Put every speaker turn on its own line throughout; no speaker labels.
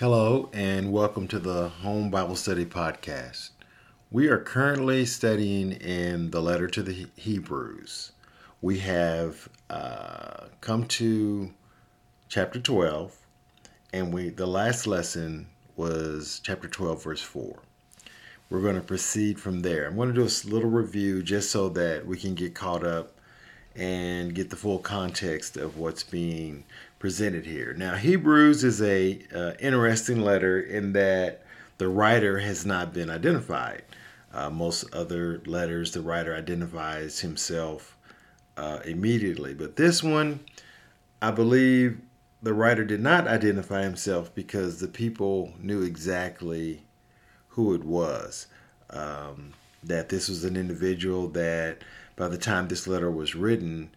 Hello, and welcome to the Home Bible Study Podcast. We are currently studying in the letter to the Hebrews. We have uh, come to chapter 12, and we the last lesson was chapter 12, verse 4. We're going to proceed from there. I'm going to do a little review just so that we can get caught up and get the full context of what's being presented here. Now, Hebrews is a uh, interesting letter in that the writer has not been identified. Uh, most other letters, the writer identifies himself uh, immediately, but this one, I believe, the writer did not identify himself because the people knew exactly who it was. Um, that this was an individual that, by the time this letter was written,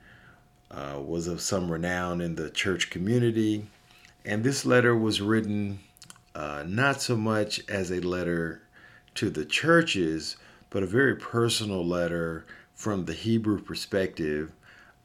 uh, was of some renown in the church community. And this letter was written uh, not so much as a letter to the churches, but a very personal letter from the Hebrew perspective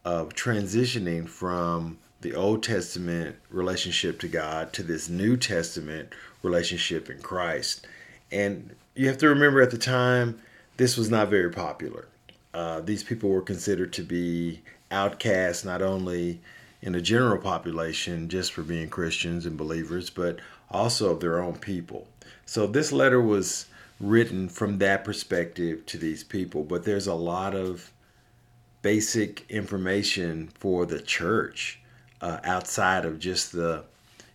of transitioning from the Old Testament relationship to God to this New Testament relationship in Christ. And you have to remember at the time, this was not very popular. Uh, these people were considered to be outcasts not only in the general population just for being Christians and believers, but also of their own people. So this letter was written from that perspective to these people, but there's a lot of basic information for the church uh, outside of just the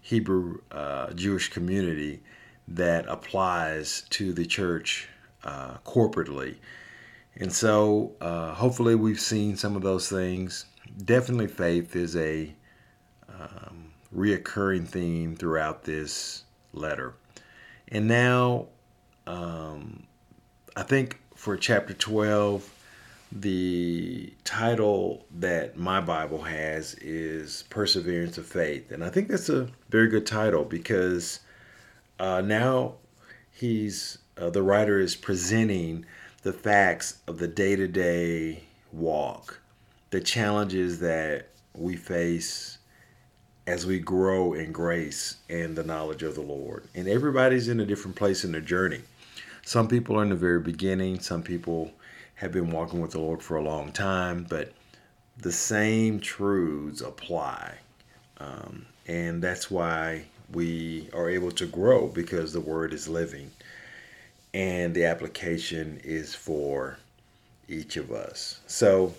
Hebrew uh, Jewish community that applies to the church uh, corporately. And so uh, hopefully we've seen some of those things. Definitely faith is a um, reoccurring theme throughout this letter. And now um, I think for chapter 12, the title that my Bible has is Perseverance of Faith. And I think that's a very good title because uh, now he's, uh, the writer is presenting the facts of the day to day walk, the challenges that we face as we grow in grace and the knowledge of the Lord. And everybody's in a different place in their journey. Some people are in the very beginning, some people have been walking with the Lord for a long time, but the same truths apply. Um, and that's why we are able to grow because the Word is living and the application is for each of us. So,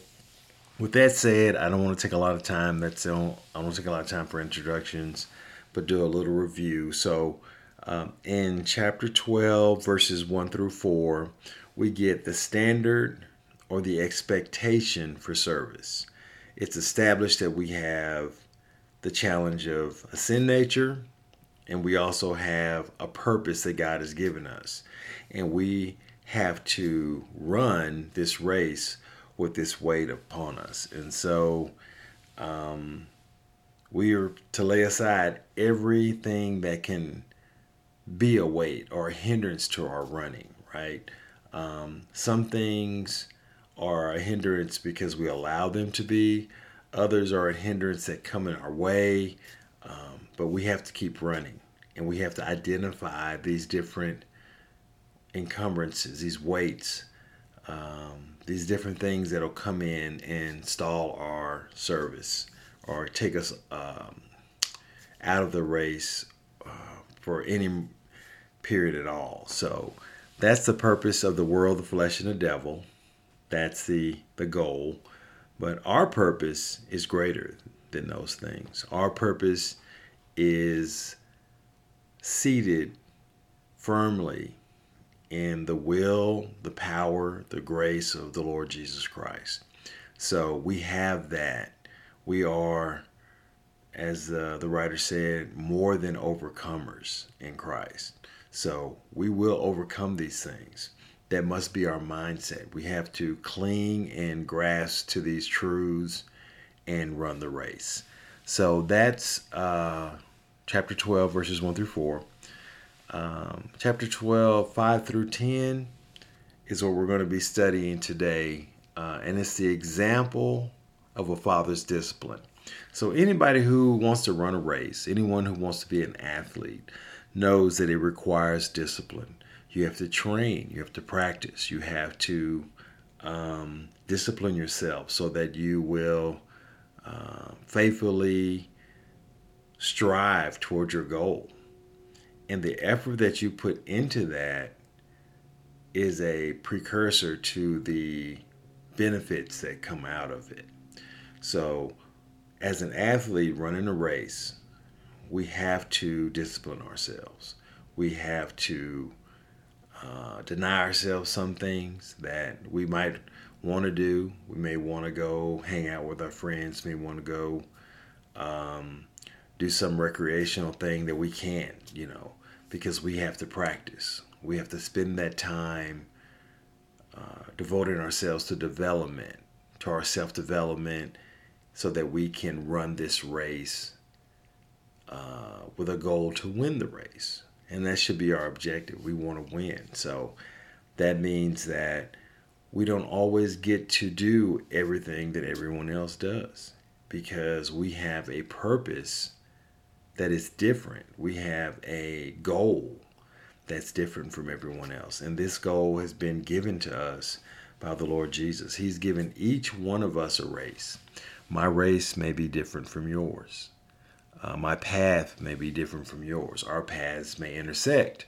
with that said, I don't want to take a lot of time. That's I don't take a lot of time for introductions, but do a little review. So, um, in chapter 12, verses 1 through 4, we get the standard or the expectation for service. It's established that we have the challenge of a sin nature, and we also have a purpose that God has given us and we have to run this race with this weight upon us. And so um, we are to lay aside everything that can be a weight or a hindrance to our running, right? Um, some things are a hindrance because we allow them to be, others are a hindrance that come in our way, um, but we have to keep running and we have to identify these different encumbrances, these weights, um, these different things that'll come in and stall our service or take us um, out of the race uh, for any period at all. So that's the purpose of the world, the flesh, and the devil. That's the the goal. But our purpose is greater than those things. Our purpose is seated firmly in the will, the power, the grace of the Lord Jesus Christ. So we have that. We are, as the, the writer said, more than overcomers in Christ. So we will overcome these things. That must be our mindset. We have to cling and grasp to these truths and run the race. So that's uh, chapter 12, verses 1 through 4. Um, chapter 12, 5 through 10 is what we're going to be studying today. Uh, and it's the example of a father's discipline. So, anybody who wants to run a race, anyone who wants to be an athlete, knows that it requires discipline. You have to train, you have to practice, you have to um, discipline yourself so that you will uh, faithfully strive towards your goal. And the effort that you put into that is a precursor to the benefits that come out of it. So, as an athlete running a race, we have to discipline ourselves. We have to uh, deny ourselves some things that we might want to do. We may want to go hang out with our friends, may want to go um, do some recreational thing that we can't, you know, because we have to practice. We have to spend that time uh, devoting ourselves to development, to our self development, so that we can run this race uh, with a goal to win the race. And that should be our objective. We want to win. So that means that we don't always get to do everything that everyone else does because we have a purpose that is different. We have a goal that's different from everyone else. And this goal has been given to us by the Lord Jesus. He's given each one of us a race. My race may be different from yours. Uh, my path may be different from yours. Our paths may intersect,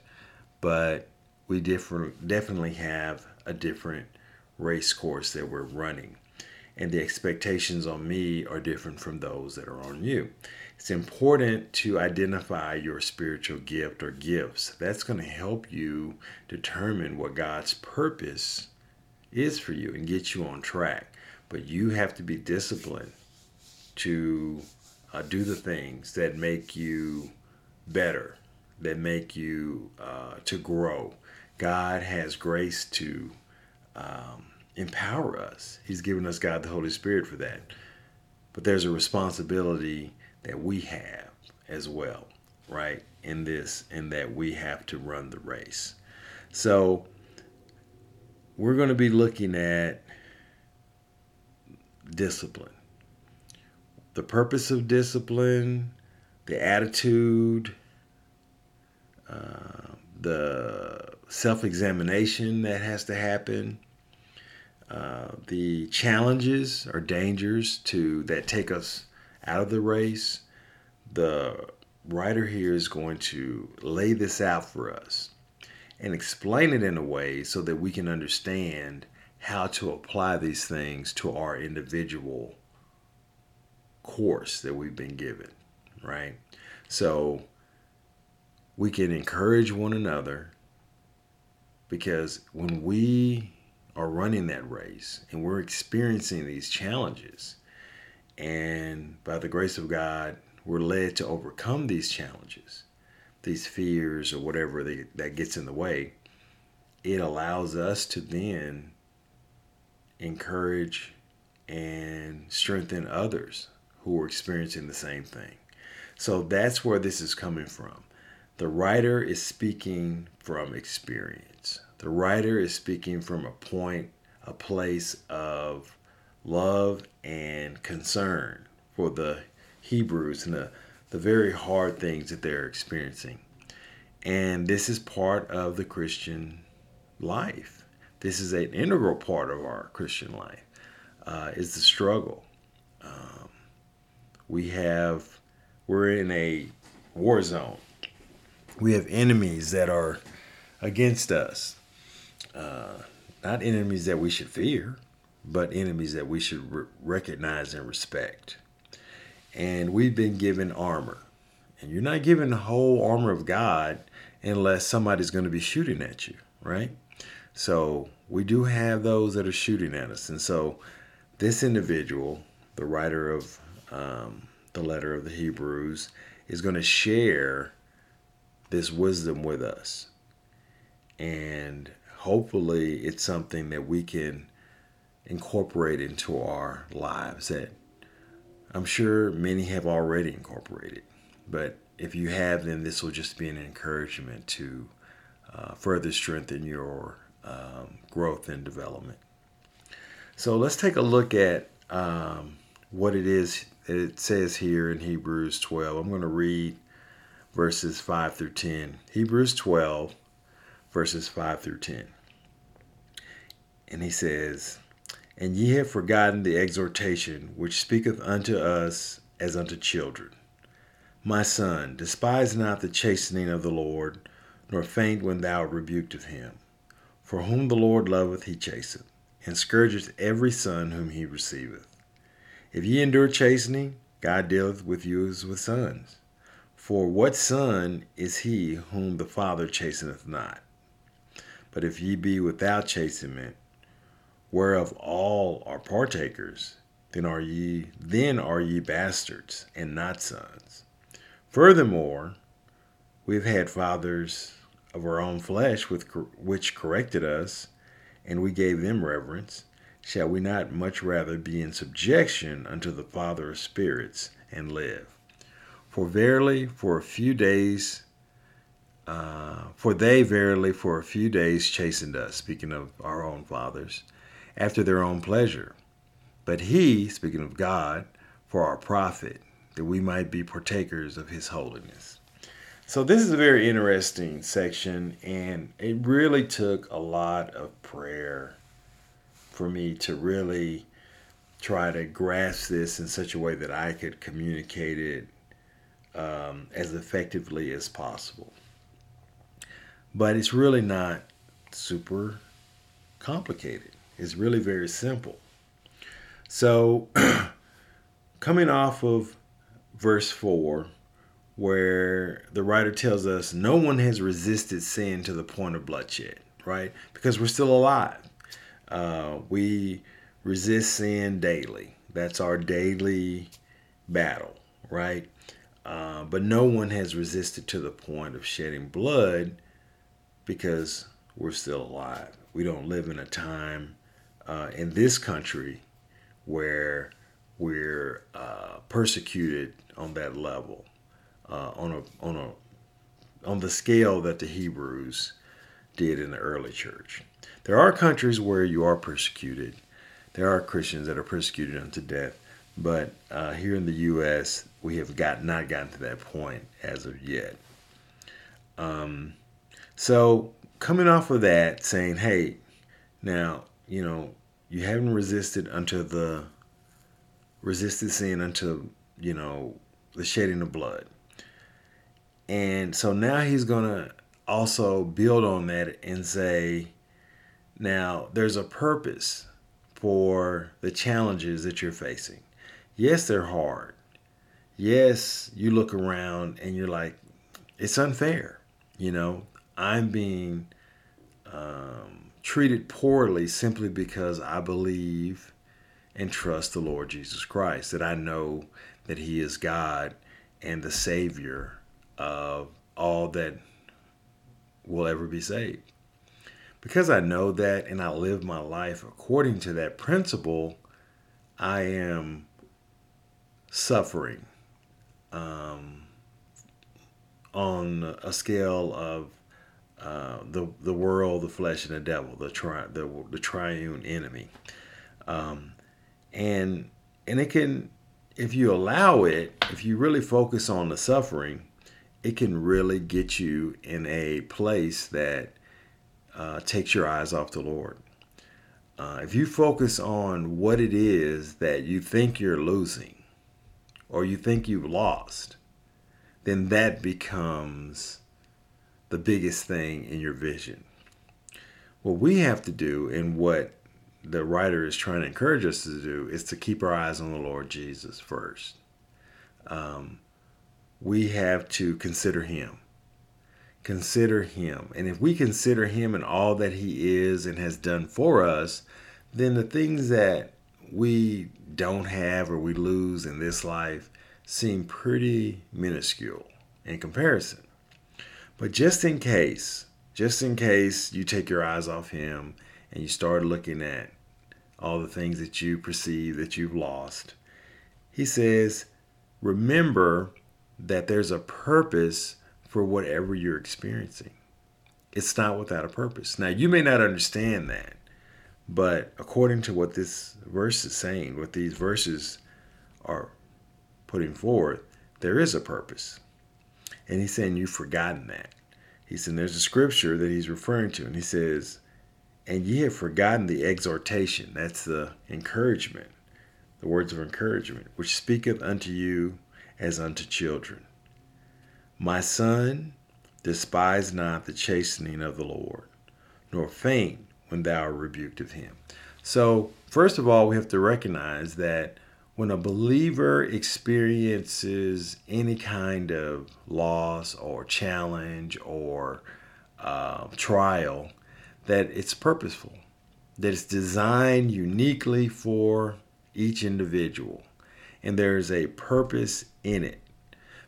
but we different, definitely have a different race course that we're running. And the expectations on me are different from those that are on you. It's important to identify your spiritual gift or gifts. That's going to help you determine what God's purpose is for you and get you on track. But you have to be disciplined to uh, do the things that make you better, that make you uh, to grow. God has grace to um, empower us. He's given us God the Holy Spirit for that. But there's a responsibility that we have as well, right? In this, in that we have to run the race. So we're going to be looking at discipline. The purpose of discipline, the attitude, uh, the self examination that has to happen, uh, the challenges or dangers to that take us out of the race, the writer here is going to lay this out for us and explain it in a way so that we can understand how to apply these things to our individual course that we've been given, right? So we can encourage one another because when we are running that race and we're experiencing these challenges, and by the grace of God, we're led to overcome these challenges, these fears, or whatever they, that gets in the way. It allows us to then encourage and strengthen others who are experiencing the same thing. So that's where this is coming from. The writer is speaking from experience. The writer is speaking from a point, a place of love and concern for the Hebrews and the, the very hard things that they're experiencing. And this is part of the Christian life. This is an integral part of our Christian life. Uh, is the struggle. Um, we have, we're in a war zone. We have enemies that are against us. Uh, not enemies that we should fear, but enemies that we should re- recognize and respect. And we've been given armor. And you're not given the whole armor of God unless somebody's going to be shooting at you, right? So we do have those that are shooting at us. And so this individual, the writer of um, the letter of the Hebrews, is going to share this wisdom with us. And hopefully, it's something that we can incorporate into our lives that I'm sure many have already incorporated. But if you have, then this will just be an encouragement to uh, further strengthen your um, growth and development. So let's take a look at um, what it is it says here in Hebrews 12. I'm going to read verses 5 through 10. Hebrews 12, verses 5 through 10. And he says, And ye have forgotten the exhortation which speaketh unto us as unto children. My son, despise not the chastening of the Lord, nor faint when thou art rebuked of him. For whom the Lord loveth, he chasteneth, and scourgeth every son whom he receiveth. If ye endure chastening, God dealeth with you as with sons. For what son is he whom the Father chasteneth not? But if ye be without chastenment, whereof all are partakers, then are ye then are ye bastards and not sons. Furthermore, we have had fathers of our own flesh with, which corrected us, and we gave them reverence. Shall we not much rather be in subjection unto the Father of spirits and live? For verily, for a few days, uh, for they verily for a few days chastened us, speaking of our own fathers, after their own pleasure. But he, speaking of God, for our profit, that we might be partakers of his holiness. So, this is a very interesting section, and it really took a lot of prayer for me to really try to grasp this in such a way that I could communicate it um, as effectively as possible. But it's really not super complicated, it's really very simple. So, coming off of verse 4, where the writer tells us no one has resisted sin to the point of bloodshed, right? Because we're still alive. Uh, we resist sin daily. That's our daily battle, right? Uh, but no one has resisted to the point of shedding blood because we're still alive. We don't live in a time uh, in this country where we're uh, persecuted on that level, uh, on a on a on the scale that the Hebrews did in the early church. There are countries where you are persecuted. There are Christians that are persecuted unto death, but uh, here in the U.S., we have got not gotten to that point as of yet. Um, so coming off of that, saying, "Hey, now you know you haven't resisted unto the resisted sin unto you know the shedding of blood," and so now he's gonna also build on that and say, "Now there's a purpose for the challenges that you're facing." Yes, they're hard. Yes, you look around and you're like, it's unfair. You know, I'm being um, treated poorly simply because I believe and trust the Lord Jesus Christ, that I know that He is God and the Savior of all that will ever be saved. Because I know that and I live my life according to that principle, I am suffering um, on a scale of uh, the the world, the flesh, and the devil, the tri- the, the triune enemy, um, and and it can, if you allow it, if you really focus on the suffering, it can really get you in a place that uh, takes your eyes off the Lord. Uh, if you focus on what it is that you think you're losing, or you think you've lost, then that becomes the biggest thing in your vision. What we have to do, and what the writer is trying to encourage us to do, is to keep our eyes on the Lord Jesus first. Um, we have to consider Him. Consider Him. And if we consider Him and all that He is and has done for us, then the things that we don't have or we lose in this life seem pretty minuscule in comparison. But just in case, just in case you take your eyes off him and you start looking at all the things that you perceive that you've lost, he says, remember that there's a purpose for whatever you're experiencing. It's not without a purpose. Now, you may not understand that, but according to what this verse is saying, what these verses are putting forth, there is a purpose. And he's saying, You've forgotten that. He said, There's a scripture that he's referring to, and he says, And ye have forgotten the exhortation. That's the encouragement, the words of encouragement, which speaketh unto you as unto children. My son, despise not the chastening of the Lord, nor faint when thou art rebuked of him. So, first of all, we have to recognize that when a believer experiences any kind of loss or challenge or uh, trial, that it's purposeful, that it's designed uniquely for each individual, and there's a purpose in it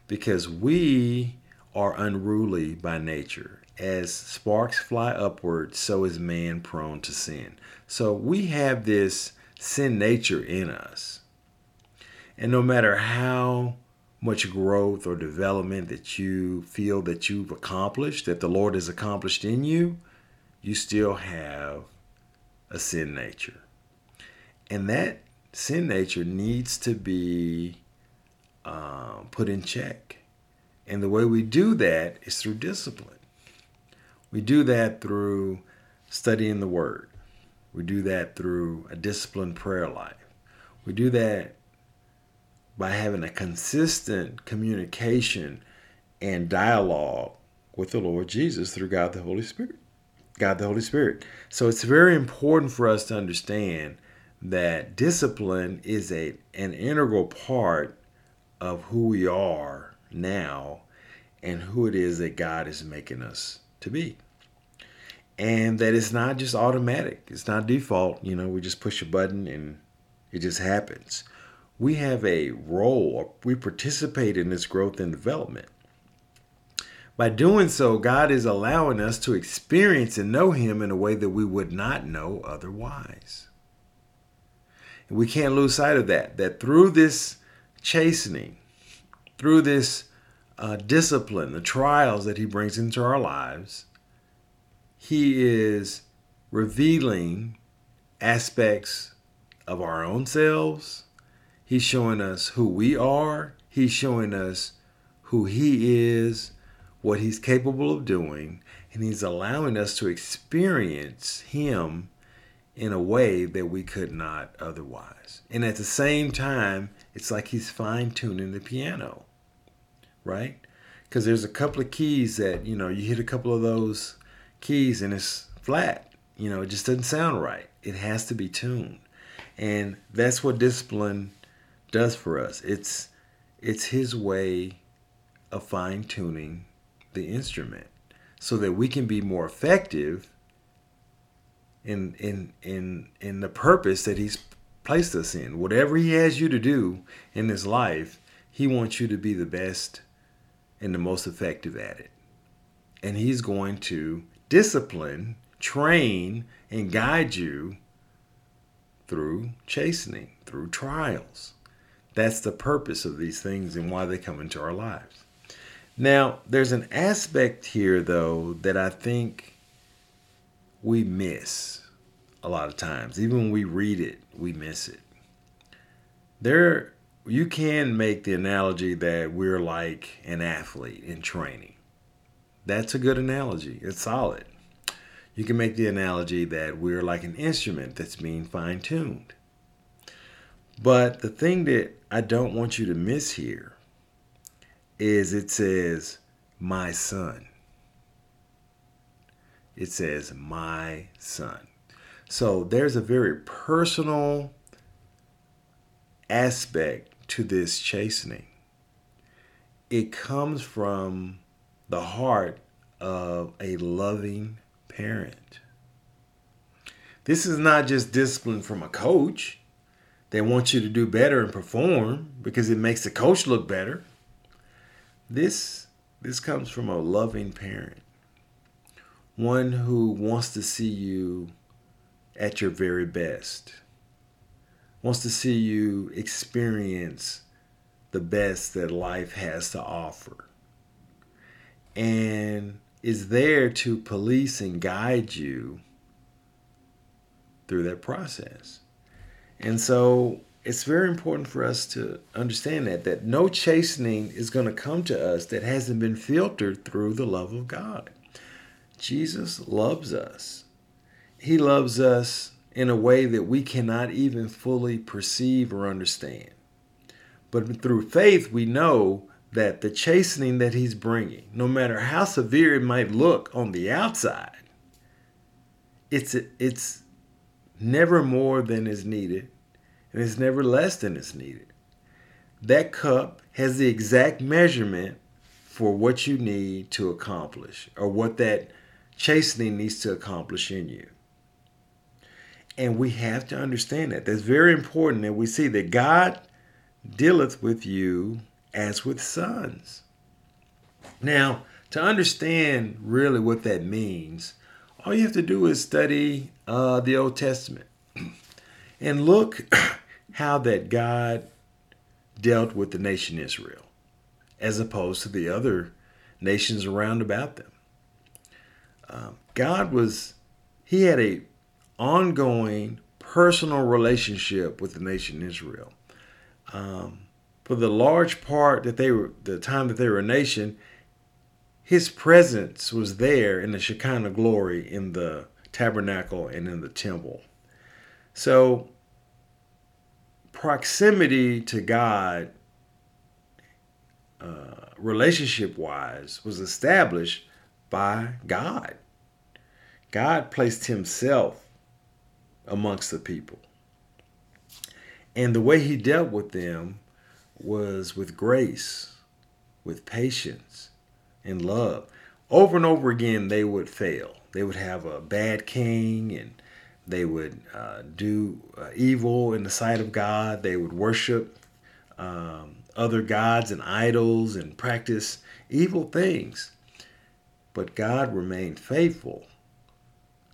because we are unruly by nature. As sparks fly upward, so is man prone to sin. So we have this sin nature in us and no matter how much growth or development that you feel that you've accomplished, that the Lord has accomplished in you, you still have a sin nature. And that sin nature needs to be uh, put in check. And the way we do that is through discipline. We do that through studying the Word. We do that through a disciplined prayer life. We do that by having a consistent communication and dialogue with the Lord Jesus through God the Holy Spirit. God the Holy Spirit. So it's very important for us to understand that discipline is a an integral part of who we are now and who it is that God is making us to be. And that it's not just automatic. It's not default, you know, we just push a button and it just happens we have a role, we participate in this growth and development. By doing so, God is allowing us to experience and know Him in a way that we would not know otherwise. And we can't lose sight of that, that through this chastening, through this uh, discipline, the trials that He brings into our lives, He is revealing aspects of our own selves He's showing us who we are. He's showing us who He is, what He's capable of doing, and He's allowing us to experience Him in a way that we could not otherwise. And at the same time, it's like He's fine tuning the piano, right? Because there's a couple of keys that, you know, you hit a couple of those keys and it's flat. You know, it just doesn't sound right. It has to be tuned. And that's what discipline does for us. It's it's his way of fine tuning the instrument so that we can be more effective in in in in the purpose that he's placed us in. Whatever he has you to do in this life, he wants you to be the best and the most effective at it. And he's going to discipline, train, and guide you through chastening, through trials. That's the purpose of these things and why they come into our lives. Now, there's an aspect here, though, that I think we miss a lot of times. Even when we read it, we miss it. There, you can make the analogy that we're like an athlete in training. That's a good analogy. It's solid. You can make the analogy that we're like an instrument that's being fine tuned. But the thing that I don't want you to miss here is it says, my son. It says, my son. So there's a very personal aspect to this chastening. It comes from the heart of a loving parent. This is not just discipline from a coach. They want you to do better and perform because it makes the coach look better. This this comes from a loving parent. One who wants to see you at your very best. Wants to see you experience the best that life has to offer. And is there to police and guide you through that process. And so it's very important for us to understand that that no chastening is going to come to us that hasn't been filtered through the love of God. Jesus loves us. He loves us in a way that we cannot even fully perceive or understand. But through faith, we know that the chastening that he's bringing, no matter how severe it might look on the outside, it's it's never more than is needed, and it's never less than is needed. That cup has the exact measurement for what you need to accomplish, or what that chastening needs to accomplish in you. And we have to understand that. That's very important that we see that God dealeth with you as with sons. Now, to understand really what that means, all you have to do is study uh, the Old Testament and look how that God dealt with the nation Israel as opposed to the other nations around about them. Um, God was, he had a ongoing personal relationship with the nation Israel. Um, for the large part that they were, the time that they were a nation, his presence was there in the Shekinah glory in the tabernacle and in the temple. So, proximity to God, uh, relationship wise, was established by God. God placed himself amongst the people. And the way he dealt with them was with grace, with patience, and love. Over and over again, they would fail. They would have a bad king and they would uh, do uh, evil in the sight of God. They would worship um, other gods and idols and practice evil things. But God remained faithful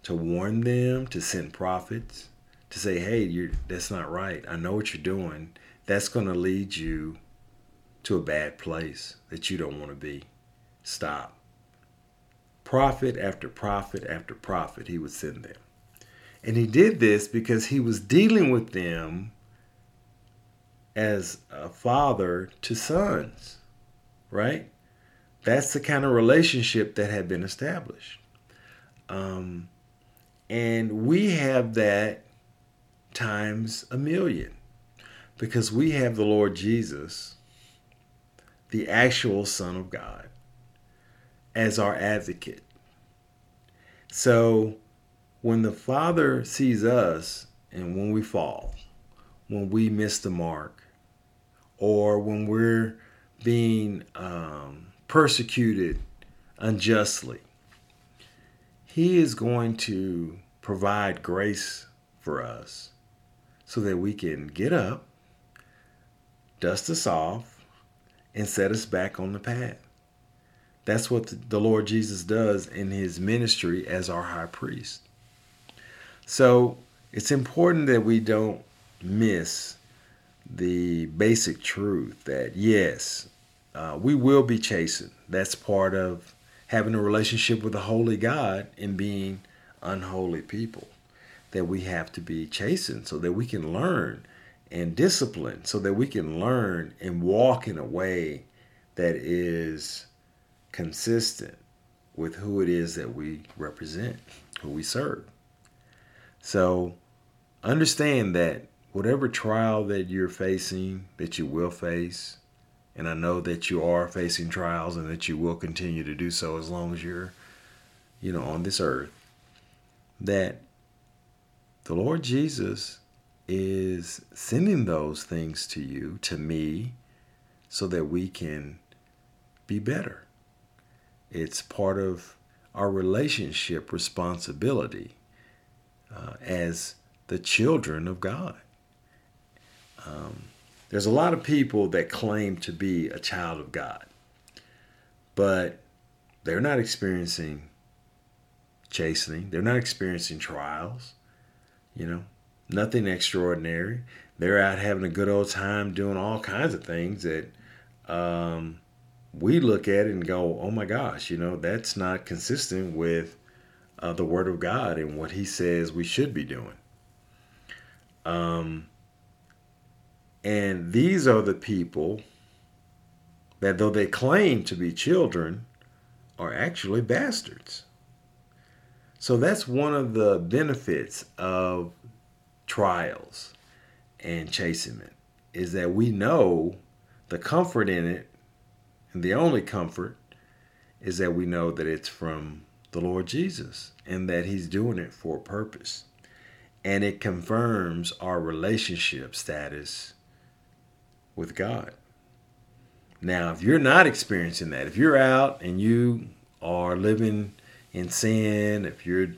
to warn them, to send prophets, to say, hey, that's not right. I know what you're doing. That's going to lead you to a bad place that you don't want to be. Stop. Prophet after prophet after prophet, he would send them. And he did this because he was dealing with them as a father to sons, right? That's the kind of relationship that had been established. Um, and we have that times a million because we have the Lord Jesus, the actual Son of God, as our advocate. So when the Father sees us and when we fall, when we miss the mark, or when we're being um, persecuted unjustly, He is going to provide grace for us so that we can get up, dust us off, and set us back on the path. That's what the Lord Jesus does in his ministry as our high priest. So it's important that we don't miss the basic truth that yes, uh, we will be chastened. That's part of having a relationship with a holy God and being unholy people that we have to be chastened so that we can learn and discipline so that we can learn and walk in a way that is consistent with who it is that we represent, who we serve. So understand that whatever trial that you're facing, that you will face, and I know that you are facing trials and that you will continue to do so as long as you're, you know, on this earth, that the Lord Jesus is sending those things to you, to me, so that we can be better. It's part of our relationship responsibility uh, as the children of God. Um, there's a lot of people that claim to be a child of God, but they're not experiencing chastening, they're not experiencing trials, you know, nothing extraordinary. They're out having a good old time doing all kinds of things that um, we look at it and go, oh my gosh, you know, that's not consistent with uh, the Word of God and what He says we should be doing. Um, And these are the people that, though they claim to be children, are actually bastards. So that's one of the benefits of trials and chastenment is that we know the comfort in it, and the only comfort is that we know that it's from the Lord Jesus and that He's doing it for a purpose. And it confirms our relationship status with God. Now, if you're not experiencing that, if you're out and you are living in sin, if you're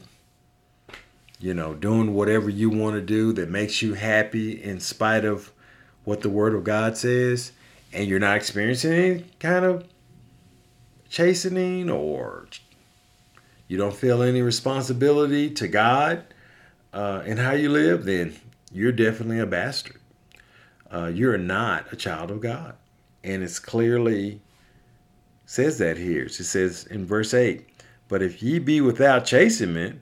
you know, doing whatever you want to do that makes you happy in spite of what the Word of God says, and you're not experiencing any kind of chastening or you don't feel any responsibility to God uh, in how you live, then you're definitely a bastard. Uh, you're not a child of God. And it's clearly says that here. It says in verse 8, But if ye be without chastenment,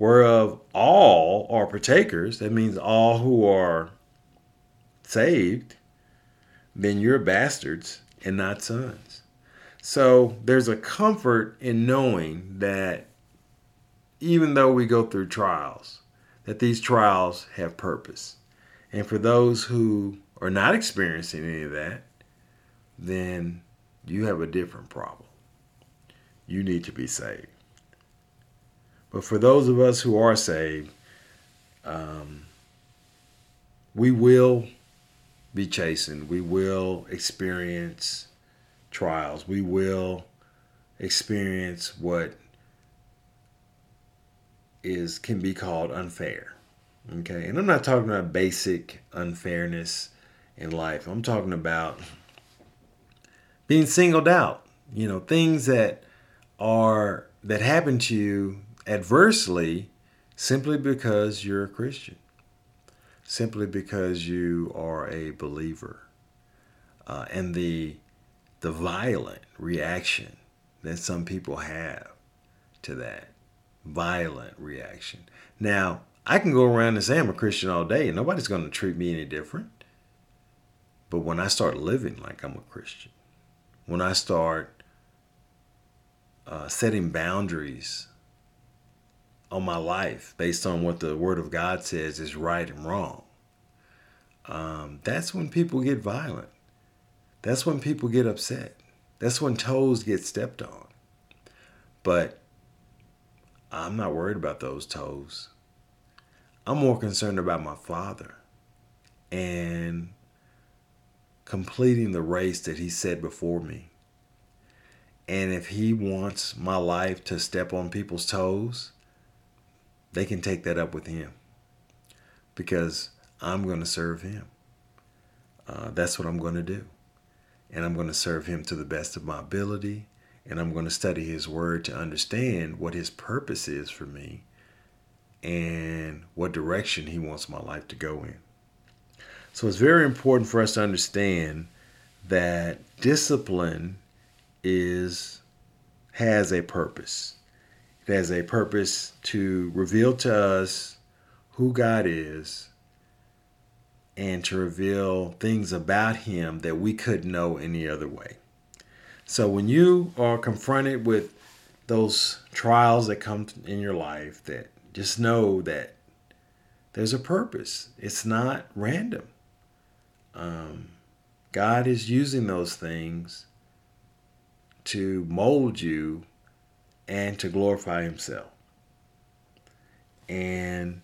whereof all are partakers, that means all who are saved, then you're bastards and not sons. So there's a comfort in knowing that even though we go through trials, that these trials have purpose. And for those who are not experiencing any of that, then you have a different problem. You need to be saved. But for those of us who are saved, um, we will be chastened. We will experience trials. We will experience what is can be called unfair. Okay, and I'm not talking about basic unfairness in life. I'm talking about being singled out. You know, things that are that happen to you adversely simply because you're a Christian, simply because you are a believer. Uh, and the, the violent reaction that some people have to that violent reaction. Now, I can go around and say I'm a Christian all day and nobody's going to treat me any different. But when I start living like I'm a Christian, when I start uh, setting boundaries on my life based on what the Word of God says is right and wrong. Um, that's when people get violent. That's when people get upset. That's when toes get stepped on. But I'm not worried about those toes. I'm more concerned about my Father and completing the race that He set before me. And if He wants my life to step on people's toes, they can take that up with him because I'm going to serve him. Uh, that's what I'm going to do. And I'm going to serve him to the best of my ability. And I'm going to study his word to understand what his purpose is for me and what direction he wants my life to go in. So it's very important for us to understand that discipline is has a purpose. It has a purpose to reveal to us who God is and to reveal things about Him that we couldn't know any other way. So when you are confronted with those trials that come in your life, that just know that there's a purpose. It's not random. Um, God is using those things to mold you and to glorify Himself. And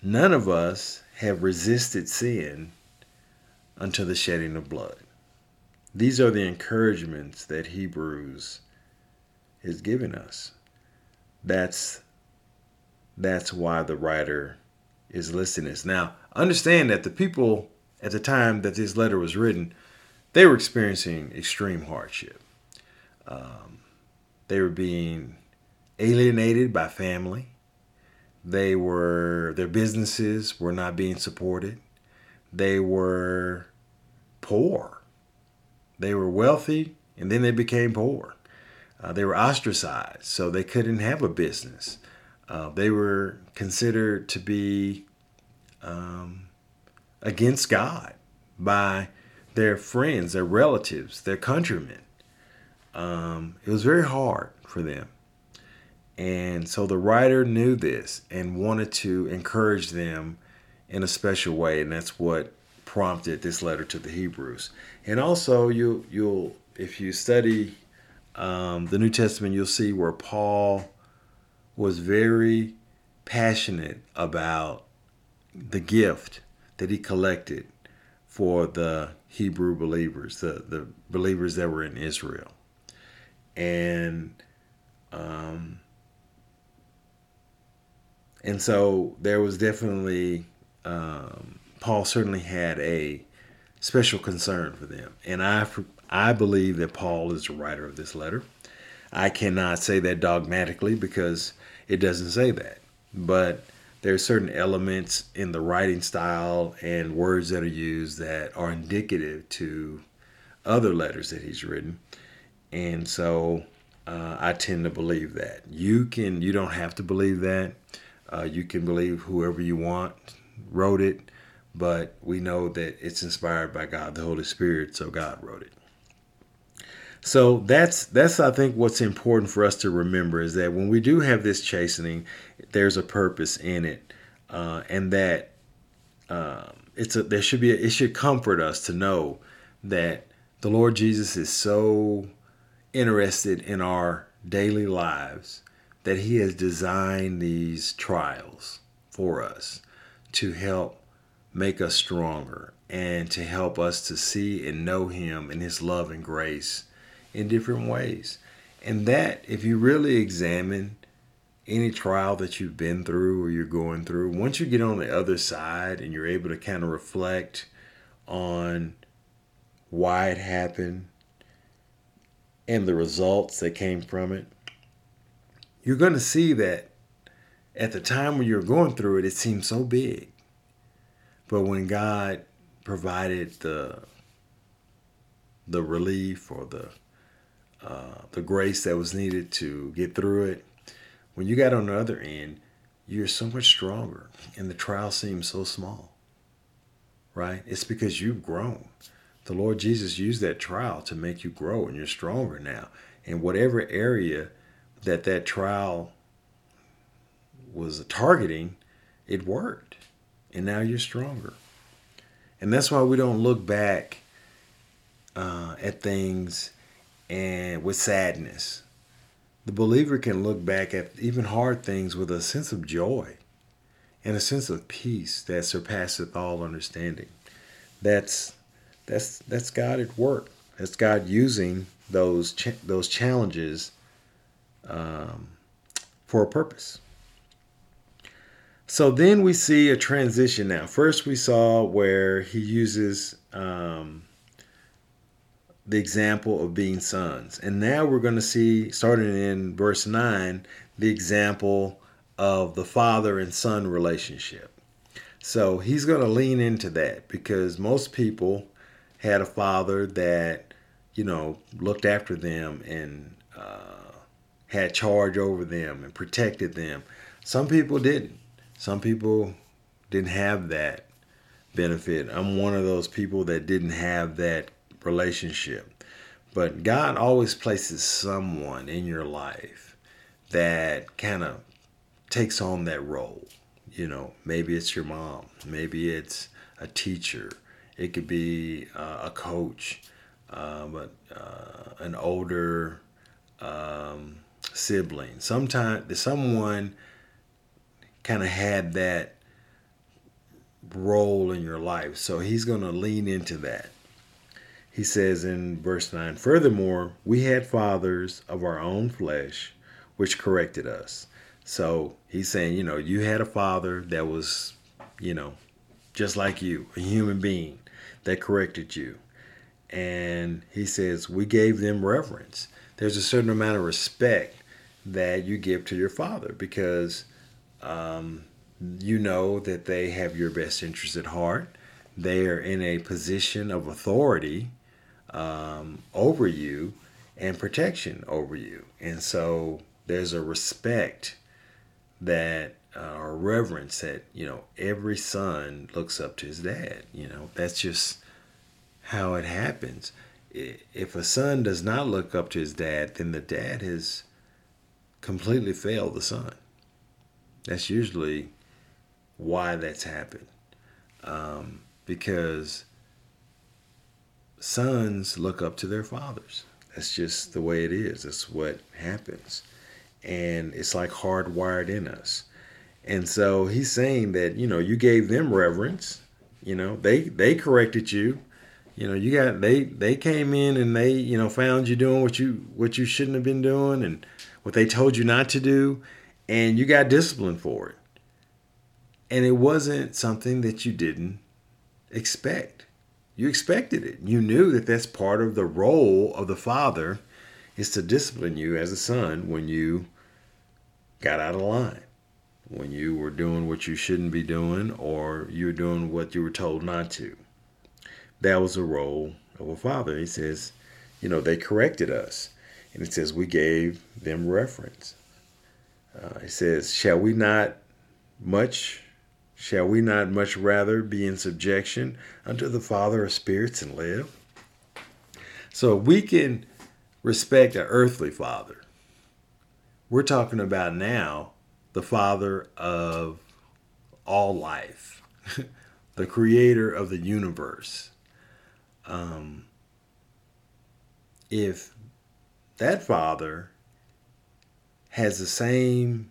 none of us have resisted sin until the shedding of blood. These are the encouragements that Hebrews is giving us. That's that's why the writer is listing this. Now, understand that the people at the time that this letter was written, they were experiencing extreme hardship. Um, they were being alienated by family. They were their businesses were not being supported. They were poor. They were wealthy and then they became poor. Uh, they were ostracized, so they couldn't have a business. Uh, they were considered to be um, against God by their friends, their relatives, their countrymen. Um, it was very hard for them. And so the writer knew this and wanted to encourage them in a special way, and that's what prompted this letter to the Hebrews. And also, you you'll if you study um, the New Testament, you'll see where Paul was very passionate about the gift that he collected for the Hebrew believers, the, the believers that were in Israel. And um, and so there was definitely um, Paul certainly had a special concern for them, and I I believe that Paul is the writer of this letter. I cannot say that dogmatically because it doesn't say that, but there are certain elements in the writing style and words that are used that are indicative to other letters that he's written, and so uh, I tend to believe that. You can you don't have to believe that. Uh, you can believe whoever you want wrote it, but we know that it's inspired by God, the Holy Spirit, so God wrote it. So that's that's I think what's important for us to remember is that when we do have this chastening, there's a purpose in it, uh, and that um, it's a there should be a, it should comfort us to know that the Lord Jesus is so interested in our daily lives that He has designed these trials for us to help make us stronger and to help us to see and know Him and His love and grace in different ways. And that, if you really examine any trial that you've been through or you're going through, once you get on the other side and you're able to kind of reflect on why it happened and the results that came from it, you're going to see that at the time when you're going through it, it seems so big. But when God provided the the relief or the uh, the grace that was needed to get through it, when you got on the other end, you're so much stronger, and the trial seems so small. Right? It's because you've grown. The Lord Jesus used that trial to make you grow, and you're stronger now. In whatever area that that trial was targeting, it worked, and now you're stronger. And that's why we don't look back uh, at things and with sadness. The believer can look back at even hard things with a sense of joy and a sense of peace that surpasseth all understanding. That's that's that's God at work. That's God using those ch- those challenges um, for a purpose. So then we see a transition now. First, we saw where he uses um, the example of being sons. And now we're going to see, starting in verse 9, the example of the father and son relationship. So he's going to lean into that because most people had a father that, you know, looked after them and uh, had charge over them and protected them. Some people didn't. Some people didn't have that benefit. I'm one of those people that didn't have that relationship. But God always places someone in your life that kind of takes on that role. You know, maybe it's your mom, maybe it's a teacher, it could be uh, a coach, uh, but an older um, sibling. Sometimes someone kind of had that role in your life, so he's going to lean into that he says in verse 9, Furthermore, we had fathers of our own flesh which corrected us. So he's saying, you know, you had a father that was, you know, just like you, a human being that corrected you. And he says, we gave them reverence. There's a certain amount of respect that you give to your father because um, you know that they have your best interest at heart. They are in a position of authority um, over you and protection over you. And so there's a respect that uh, or reverence that you know every son looks up to his dad. You know that's just how it happens. If a son does not look up to his dad, then the dad has completely failed the son. That's usually why that's happened. Um, because sons look up to their fathers. That's just the way it is. That's what happens. And it's like hardwired in us. And so he's saying that, you know, you gave them reverence. You know, they they corrected you. You know, you got they they came in and they, you know, found you doing what you what you shouldn't have been doing and what they told you not to do and you got disciplined for it. And it wasn't something that you didn't expect. You expected it. You knew that that's part of the role of the father is to discipline you as a son when you got out of line, when you were doing what you shouldn't be doing or you were doing what you were told not to. That was the role of a father. He says, you know, they corrected us. And it says, we gave them reference. Uh, it says, shall we not much Shall we not much rather be in subjection unto the Father of spirits and live? So we can respect an earthly father. We're talking about now the Father of all life, the creator of the universe. Um, if that Father has the same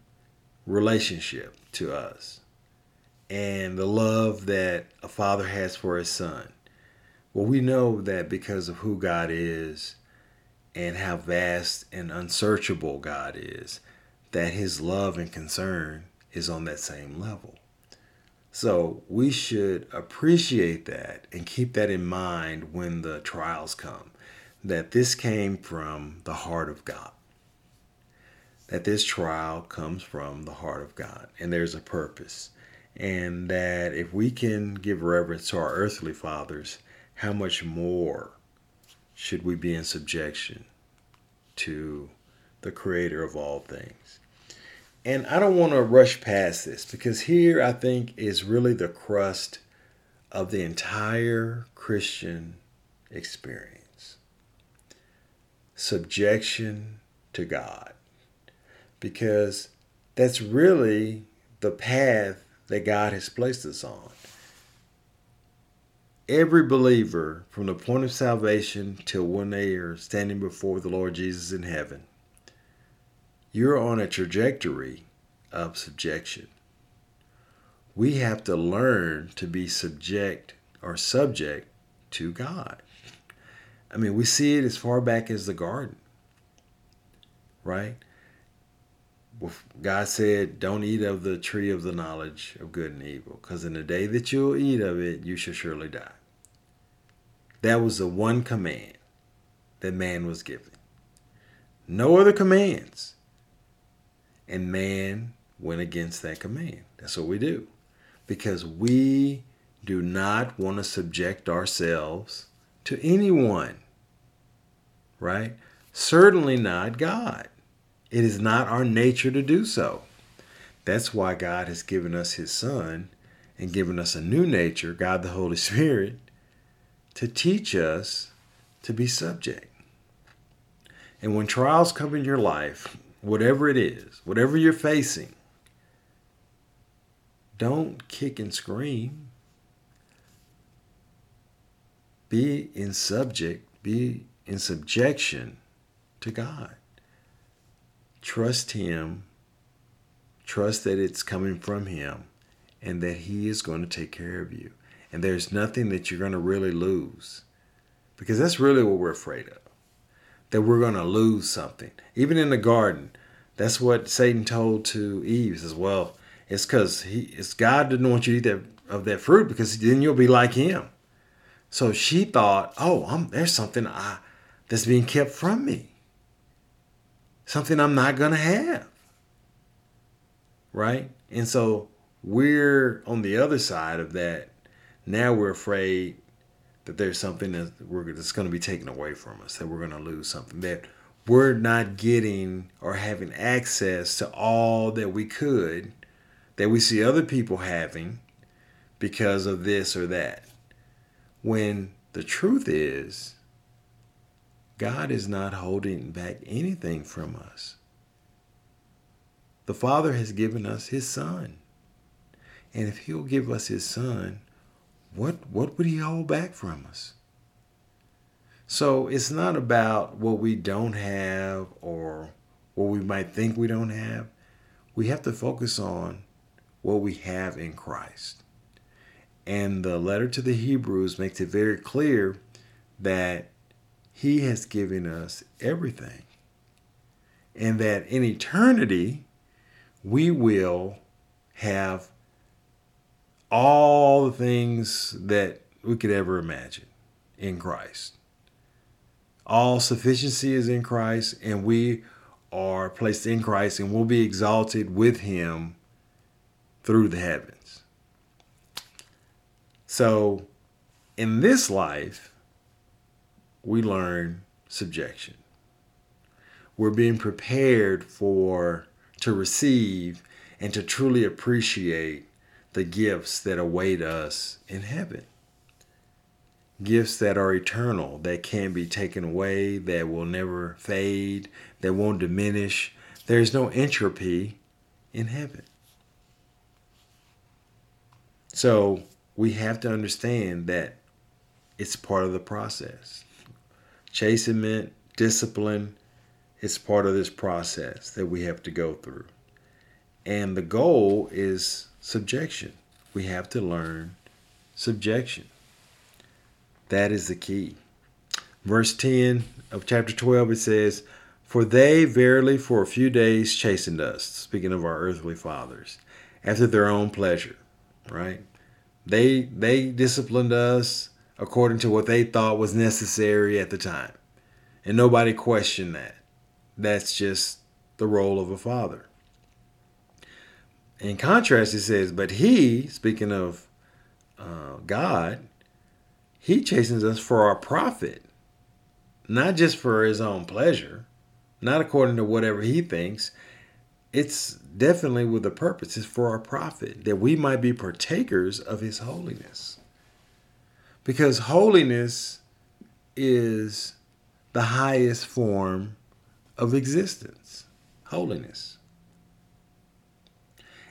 relationship to us, and the love that a father has for his son. Well, we know that because of who God is and how vast and unsearchable God is, that his love and concern is on that same level. So we should appreciate that and keep that in mind when the trials come. That this came from the heart of God. That this trial comes from the heart of God. And there's a purpose and that if we can give reverence to our earthly fathers, how much more should we be in subjection to the creator of all things? And I don't want to rush past this because here I think is really the crust of the entire Christian experience subjection to God. Because that's really the path that God has placed us on. Every believer, from the point of salvation till when they are standing before the Lord Jesus in heaven, you're on a trajectory of subjection. We have to learn to be subject or subject to God. I mean, we see it as far back as the garden, right? God said, Don't eat of the tree of the knowledge of good and evil, because in the day that you'll eat of it, you shall surely die. That was the one command that man was given. No other commands. And man went against that command. That's what we do. Because we do not want to subject ourselves to anyone, right? Certainly not God. It is not our nature to do so. That's why God has given us His Son and given us a new nature, God the Holy Spirit, to teach us to be subject. And when trials come in your life, whatever it is, whatever you're facing, don't kick and scream. Be in subject, be in subjection to God. Trust Him. Trust that it's coming from Him and that He is going to take care of you. And there's nothing that you're going to really lose because that's really what we're afraid of that we're going to lose something. Even in the garden, that's what Satan told to Eve. as "Well, it's because he, it's God didn't want you to eat that of that fruit because then you'll be like Him." So she thought, "Oh, I'm, there's something I, that's being kept from me something I'm not going to have. Right? And so we're on the other side of that. Now we're afraid that there's something that we're, that's going to be taken away from us, that we're going to lose something, that we're not getting or having access to all that we could that we see other people having because of this or that. When the truth is, God is not holding back anything from us. The Father has given us His Son. And if He'll give us His Son, what, what would He hold back from us? So it's not about what we don't have or what we might think we don't have. We have to focus on what we have in Christ. And the letter to the Hebrews makes it very clear that He has given us everything. And that in eternity, we will have all the things that we could ever imagine in Christ. All sufficiency is in Christ, and we are placed in Christ and will be exalted with Him through the heavens. So, in this life, we learn subjection. We're being prepared for to receive and to truly appreciate the gifts that await us in heaven gifts that are eternal, that can't be taken away, that will never fade, that won't diminish. There's no entropy in heaven. So we have to understand that it's part of the process. Chastenment, discipline, it's part of this process that we have to go through. And the goal is subjection. We have to learn subjection. That is the key. Verse 10 of chapter 12, it says, For they verily for a few days chastened us, speaking of our earthly fathers, after their own pleasure, right? They they disciplined us according to what they thought was necessary at the time. And nobody questioned that. That's just the role of a father. In contrast, it says, But he, speaking of uh, God, he chastens us for our profit, not just for his own pleasure, not according to whatever he thinks. It's definitely with a purpose. It's for our profit, that we might be partakers of his holiness. Because holiness is the highest form of existence. Holiness.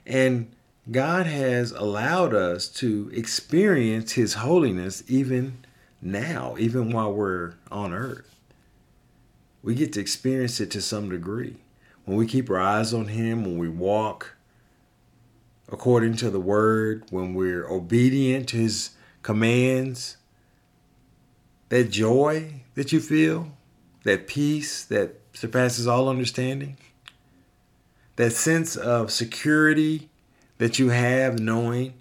And God has allowed us to experience His holiness even now, even while we're on earth. We get to experience it to some degree. When we keep our eyes on Him, when we walk according to the Word, when we're obedient to His commands, that joy that you feel, that peace that surpasses all understanding, that sense of security that you have knowing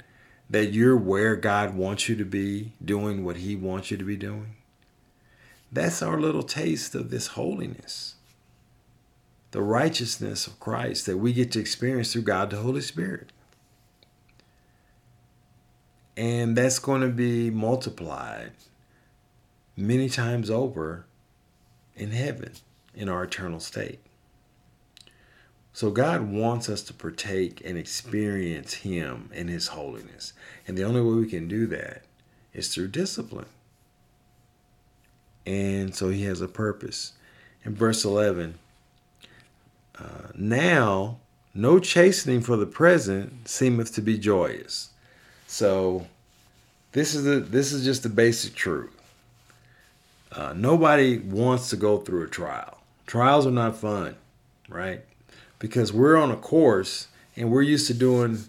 that you're where God wants you to be, doing what He wants you to be doing. That's our little taste of this holiness. The righteousness of Christ that we get to experience through God the Holy Spirit. And that's going to be multiplied many times over in heaven in our eternal state. So God wants us to partake and experience Him and His holiness. And the only way we can do that is through discipline. And so He has a purpose. In verse 11, uh, now no chastening for the present seemeth to be joyous. So this is the this is just the basic truth. Uh, nobody wants to go through a trial. Trials are not fun, right? Because we're on a course and we're used to doing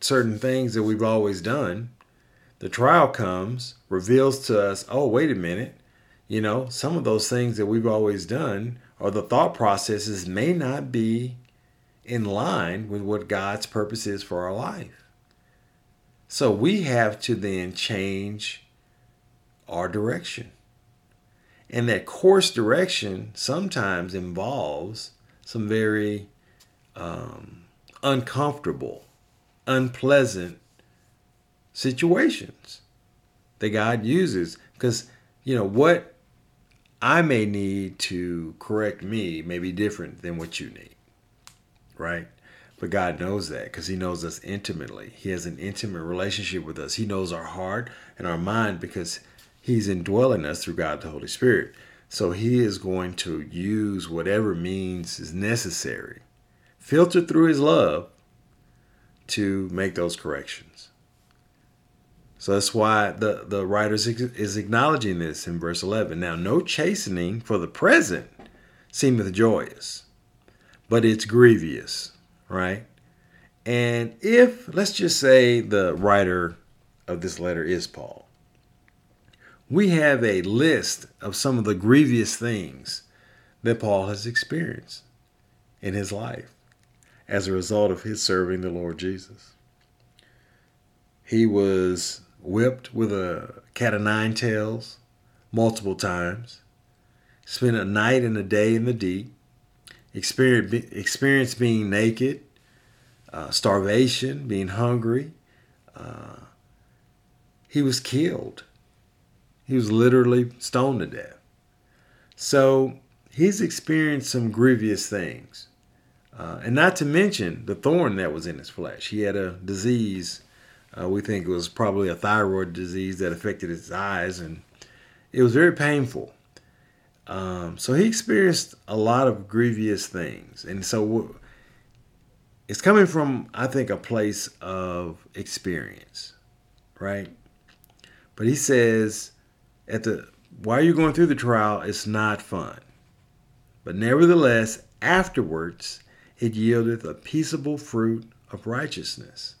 certain things that we've always done. The trial comes, reveals to us, oh, wait a minute, you know, some of those things that we've always done or the thought processes may not be in line with what God's purpose is for our life. So we have to then change our direction. And that course direction sometimes involves some very um, uncomfortable, unpleasant situations that God uses. Because, you know, what I may need to correct me may be different than what you need, right? But God knows that because He knows us intimately. He has an intimate relationship with us. He knows our heart and our mind because He's indwelling us through God the Holy Spirit. So He is going to use whatever means is necessary, filtered through His love, to make those corrections. So that's why the, the writer is acknowledging this in verse 11. Now, no chastening for the present seemeth joyous, but it's grievous right? And if, let's just say, the writer of this letter is Paul, we have a list of some of the grievous things that Paul has experienced in his life as a result of his serving the Lord Jesus. He was whipped with a cat of nine tails multiple times, spent a night and a day in the deep, experience, being naked, uh, starvation, being hungry. Uh, he was killed. He was literally stoned to death. So he's experienced some grievous things. Uh, and not to mention the thorn that was in his flesh. He had a disease, uh, we think it was probably a thyroid disease that affected his eyes, and it was very painful. Um, so he experienced a lot of grievous things. And so it's coming from, I think, a place of experience, right? But he says, at the while you're going through the trial, it's not fun. But nevertheless, afterwards, it yieldeth a peaceable fruit of righteousness.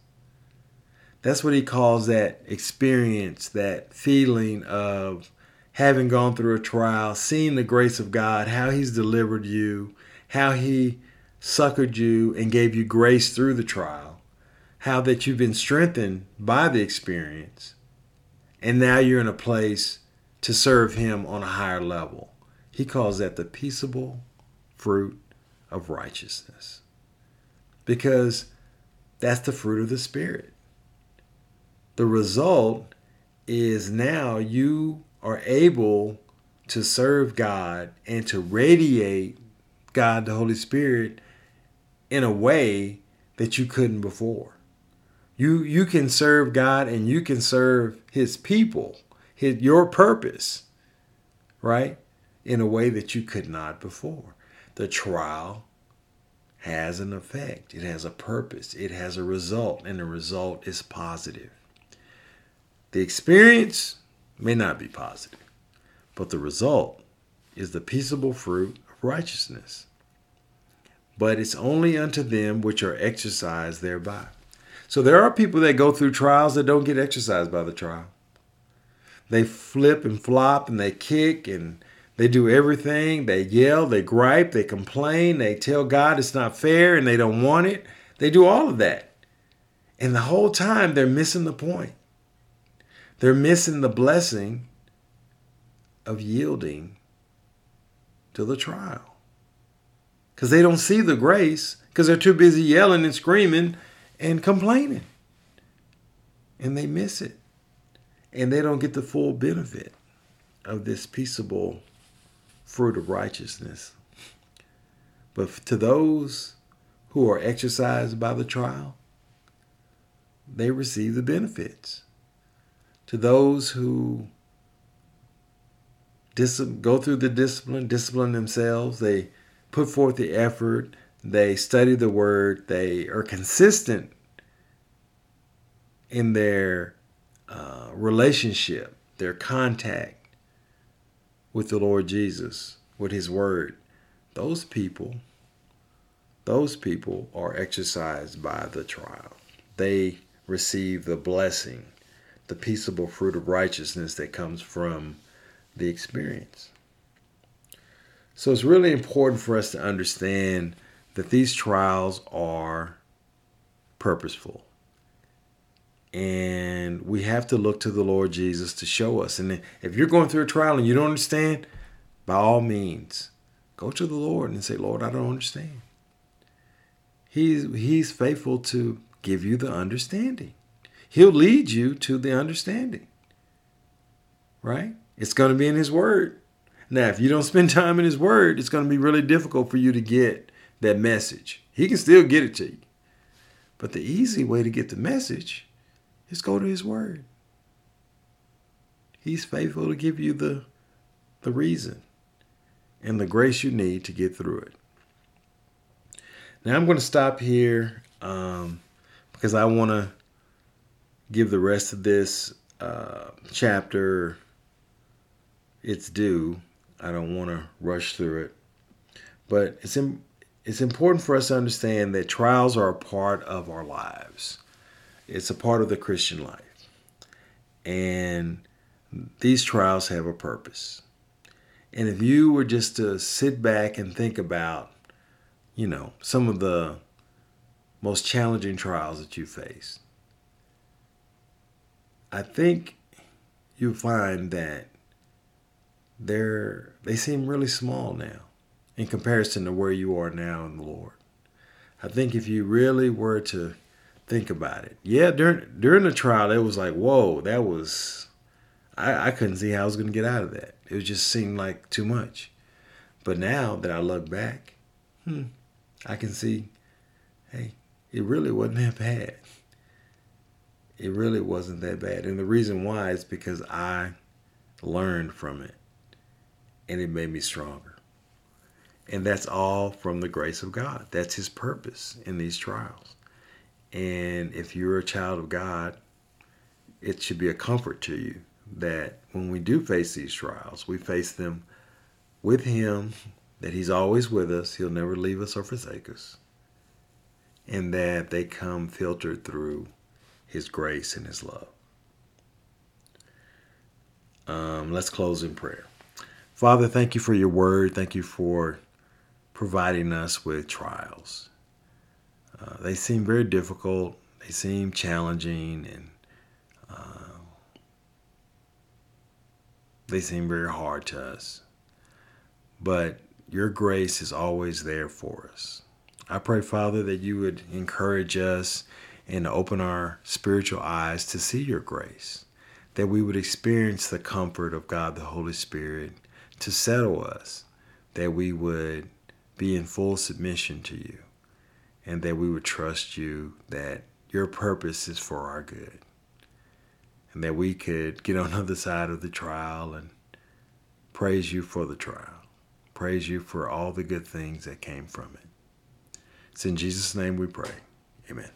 That's what he calls that experience, that feeling of having gone through a trial, seeing the grace of God, how He's delivered you, how He succored you and gave you grace through the trial, how that you've been strengthened by the experience, and now you're in a place to serve Him on a higher level. He calls that the peaceable fruit of righteousness because that's the fruit of the Spirit. The result is now you are able to serve God and to radiate God, the Holy Spirit, in a way that you couldn't before. You you can serve God and you can serve his people, his, your purpose, right? In a way that you could not before. The trial has an effect. It has a purpose. It has a result and the result is positive. The experience may not be positive, but the result is the peaceable fruit of righteousness. But it's only unto them which are exercised thereby. So there are people that go through trials that don't get exercised by the trial. They flip and flop and they kick and they do everything. They yell, they gripe, they complain, they tell God it's not fair and they don't want it. They do all of that. And the whole time they're missing the point. They're missing the blessing of yielding to the trial. Because they don't see the grace because they're too busy yelling and screaming and complaining. And they miss it. And they don't get the full benefit of this peaceable fruit of righteousness. But to those who are exercised by the trial, they receive the benefits to those who dis- go through the discipline, discipline themselves, they put forth the effort, they study the word, they are consistent in their uh, relationship, their contact with the Lord Jesus, with His Word. Those people, those people are exercised by the trial. They receive the blessing the peaceable fruit of righteousness that comes from the experience. So it's really important for us to understand that these trials are purposeful. And we have to look to the Lord Jesus to show us. And if you're going through a trial and you don't understand, by all means, go to the Lord and say, Lord, I don't understand. He's, he's faithful to give you the understanding. He'll lead you to the understanding. Right? It's going to be in His Word. Now, if you don't spend time in His Word, it's going to be really difficult for you to get that message. He can still get it to you. But the easy way to get the message is go to His Word. He's faithful to give you the, the reason and the grace you need to get through it. Now I'm going to stop here um, because I want to give the rest of this uh, chapter its due. I don't want to rush through it, but it's in, it's important for us to understand that trials are a part of our lives. It's a part of the Christian life, and these trials have a purpose. And if you were just to sit back and think about, you know, some of the most challenging trials that you face, I think you'll find that they're they seem really small now in comparison to where you are now in the Lord. I think if you really were to think about it, yeah, during during the trial, it was like, whoa, that was I, I couldn't see how I was going to get out of that. It just seemed like too much. But now that I look back, hmm, I can see, hey, it really wasn't that bad. It really wasn't that bad. And the reason why is because I learned from it and it made me stronger. And that's all from the grace of God. That's His purpose in these trials. And if you're a child of God, it should be a comfort to you that when we do face these trials, we face them with Him, that He's always with us, He'll never leave us or forsake us, and that they come filtered through His grace and His love. Um, let's close in prayer. Father, thank you for your word. Thank you for providing us with trials. Uh, they seem very difficult, they seem challenging, and they seem very hard to us. But your grace is always there for us. I pray, Father, that you would encourage us and open our spiritual eyes to see your grace, that we would experience the comfort of God the Holy Spirit to settle us, that we would be in full submission to you, and that we would trust you that your purpose is for our good and that we could get on the other side of the trial and praise you for the trial. Praise you for all the good things that came from it. It's in Jesus' name we pray. Amen.